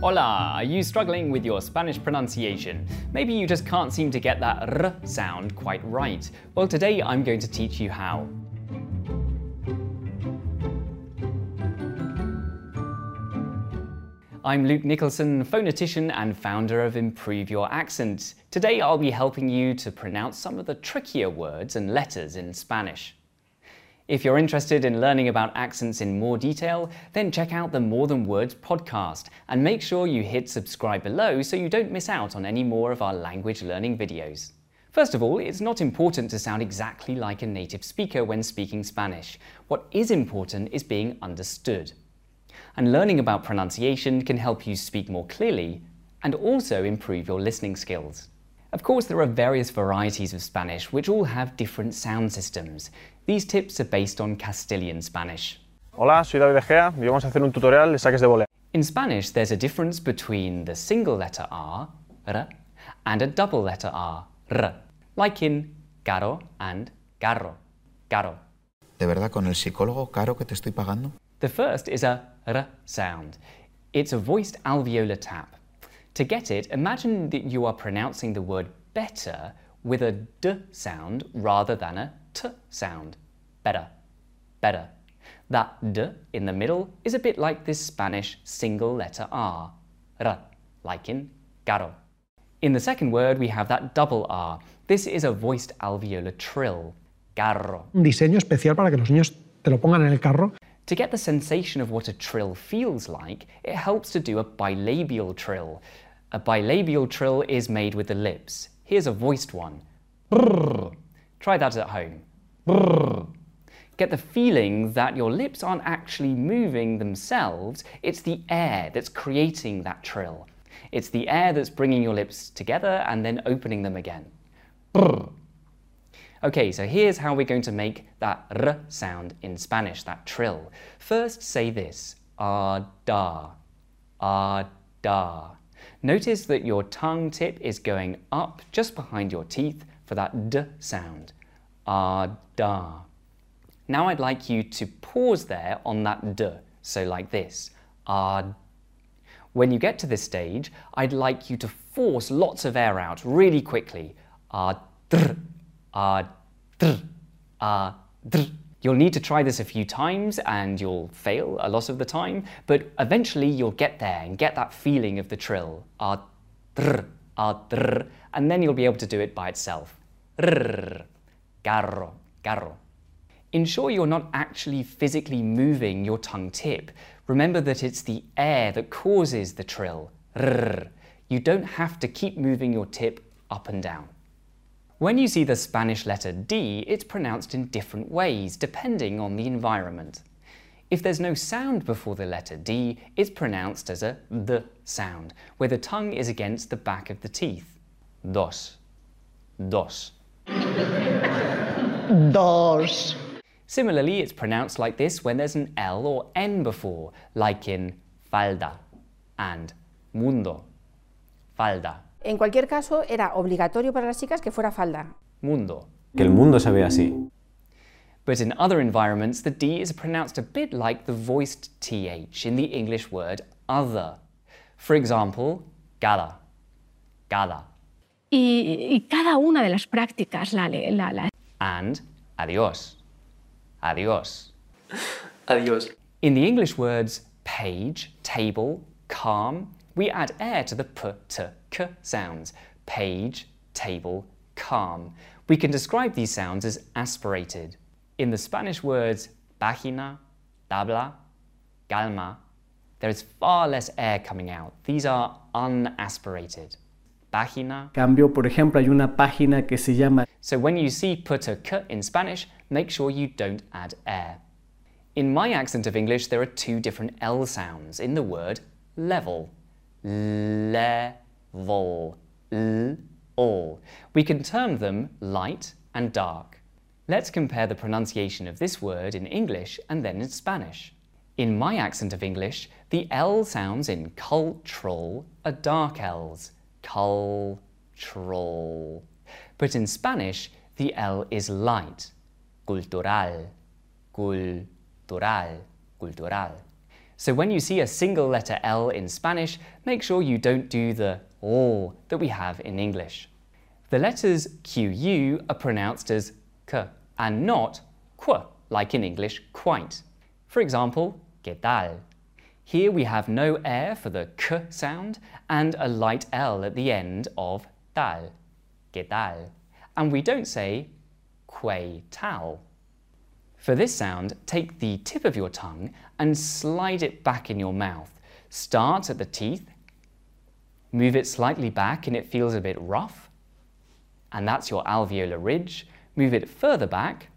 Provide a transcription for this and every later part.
Hola! Are you struggling with your Spanish pronunciation? Maybe you just can't seem to get that r sound quite right. Well, today I'm going to teach you how. I'm Luke Nicholson, phonetician and founder of Improve Your Accent. Today I'll be helping you to pronounce some of the trickier words and letters in Spanish. If you're interested in learning about accents in more detail, then check out the More Than Words podcast and make sure you hit subscribe below so you don't miss out on any more of our language learning videos. First of all, it's not important to sound exactly like a native speaker when speaking Spanish. What is important is being understood. And learning about pronunciation can help you speak more clearly and also improve your listening skills. Of course, there are various varieties of Spanish which all have different sound systems. These tips are based on Castilian Spanish. Hola, soy David Egea y vamos a hacer un tutorial de saques de volea. In Spanish, there's a difference between the single letter R, r, and a double letter R, r, like in caro and carro, carro. ¿De verdad con el psicólogo caro que te estoy pagando? The first is a r sound. It's a voiced alveolar tap. To get it, imagine that you are pronouncing the word better with a d sound rather than a t sound. Better, better. That d in the middle is a bit like this Spanish single letter R, r, like in caro. In the second word, we have that double R. This is a voiced alveolar trill, carro. Un diseño especial para que los niños te lo pongan en el carro To get the sensation of what a trill feels like, it helps to do a bilabial trill. A bilabial trill is made with the lips. Here's a voiced one. Brrr. Try that at home. Brrr. Get the feeling that your lips aren't actually moving themselves, it's the air that's creating that trill. It's the air that's bringing your lips together and then opening them again. Brrr. Okay, so here's how we're going to make that r sound in Spanish, that trill. First, say this, ah da, ah da. Notice that your tongue tip is going up just behind your teeth for that d sound. Ah, da. Now I'd like you to pause there on that d, so like this. Ah. When you get to this stage, I'd like you to force lots of air out really quickly. Ah, dr, ah, dr, ah, dr. You'll need to try this a few times and you'll fail a lot of the time, but eventually you'll get there and get that feeling of the trill. Ah, drr, ah, drr, and then you'll be able to do it by itself. Carro, carro. Ensure you're not actually physically moving your tongue tip. Remember that it's the air that causes the trill. You don't have to keep moving your tip up and down. When you see the Spanish letter D, it's pronounced in different ways depending on the environment. If there's no sound before the letter D, it's pronounced as a the sound, where the tongue is against the back of the teeth. Dos. Dos. Dos. Similarly, it's pronounced like this when there's an L or N before, like in falda and mundo. Falda. En cualquier caso, era obligatorio para las chicas que fuera falda. Mundo. Que el mundo se ve así. But in other environments, the D is pronounced a bit like the voiced TH in the English word other. For example, cada, cada, Y, y cada una de las prácticas la, la, la and adios, adios. Adiós. In the English words page, table, calm, we add air to the p, t, k sounds. Page, table, calm. We can describe these sounds as aspirated. In the Spanish words página, tabla, calma, there is far less air coming out. These are unaspirated. Página. cambio, por ejemplo, hay una página que se llama So when you see put a k in Spanish, make sure you don't add air. In my accent of English, there are two different L sounds in the word level. Level. L, all. We can term them light and dark. Let's compare the pronunciation of this word in English and then in Spanish. In my accent of English, the L sounds in cultural are dark L's. Cultural. But in Spanish, the L is light. Cultural. Cultural. Cultural. So when you see a single letter L in Spanish, make sure you don't do the O that we have in English. The letters QU are pronounced as K and not Qu, like in English quite. For example, ¿qué tal? Here we have no air for the K sound and a light L at the end of tal, ¿qué tal? And we don't say qué tal. For this sound, take the tip of your tongue and slide it back in your mouth. Start at the teeth, move it slightly back and it feels a bit rough, and that's your alveolar ridge. Move it further back,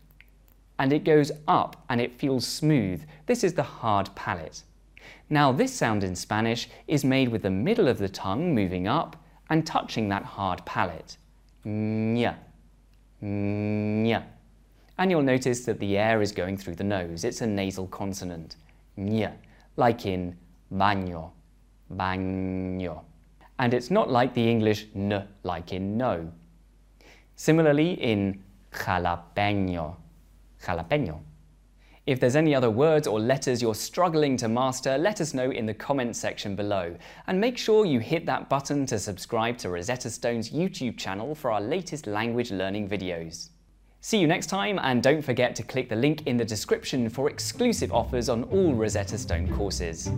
and it goes up and it feels smooth. This is the hard palate. Now this sound in Spanish is made with the middle of the tongue moving up and touching that hard palate. Nya, nya. And you'll notice that the air is going through the nose. It's a nasal consonant. Nya, like in baño, baño. And it's not like the English n, like in no. Similarly in jalapeño, jalapeño. If there's any other words or letters you're struggling to master, let us know in the comments section below. And make sure you hit that button to subscribe to Rosetta Stone's YouTube channel for our latest language learning videos. See you next time, and don't forget to click the link in the description for exclusive offers on all Rosetta Stone courses.